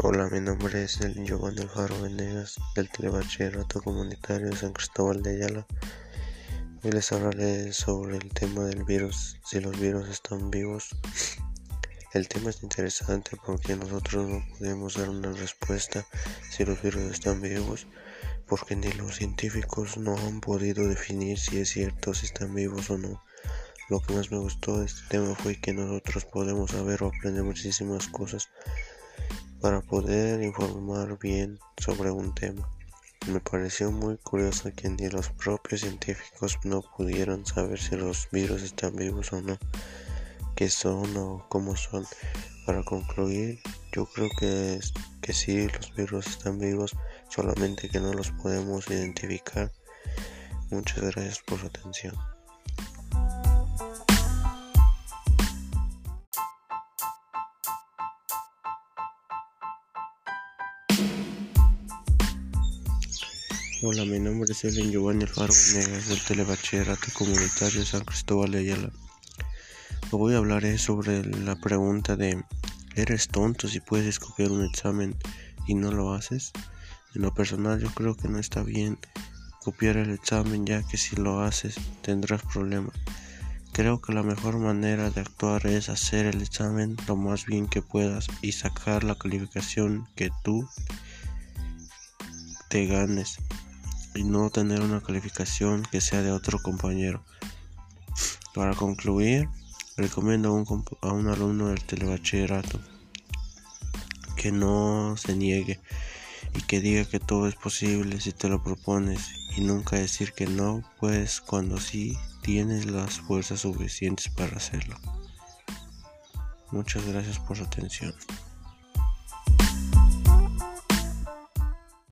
Hola, mi nombre es el Giovanni Alfaro Venegas del Telebachillerato Comunitario San Cristóbal de Ayala. Hoy les hablaré sobre el tema del virus, si los virus están vivos. El tema es interesante porque nosotros no podemos dar una respuesta si los virus están vivos, porque ni los científicos no han podido definir si es cierto si están vivos o no. Lo que más me gustó de este tema fue que nosotros podemos saber o aprender muchísimas cosas para poder informar bien sobre un tema. Me pareció muy curioso que ni los propios científicos no pudieron saber si los virus están vivos o no, qué son o cómo son. Para concluir, yo creo que, que sí, los virus están vivos, solamente que no los podemos identificar. Muchas gracias por su atención. Hola, mi nombre es Ellen Giovanni Alfaro Venegas del Telebachillerato Comunitario San Cristóbal de Ayala. Lo voy a hablar sobre la pregunta de ¿eres tonto si puedes copiar un examen y no lo haces? En lo personal yo creo que no está bien copiar el examen ya que si lo haces tendrás problemas. Creo que la mejor manera de actuar es hacer el examen lo más bien que puedas y sacar la calificación que tú te ganes y no tener una calificación que sea de otro compañero. Para concluir, recomiendo a un, a un alumno del telebachillerato que no se niegue y que diga que todo es posible si te lo propones y nunca decir que no puedes cuando sí tienes las fuerzas suficientes para hacerlo. Muchas gracias por su atención.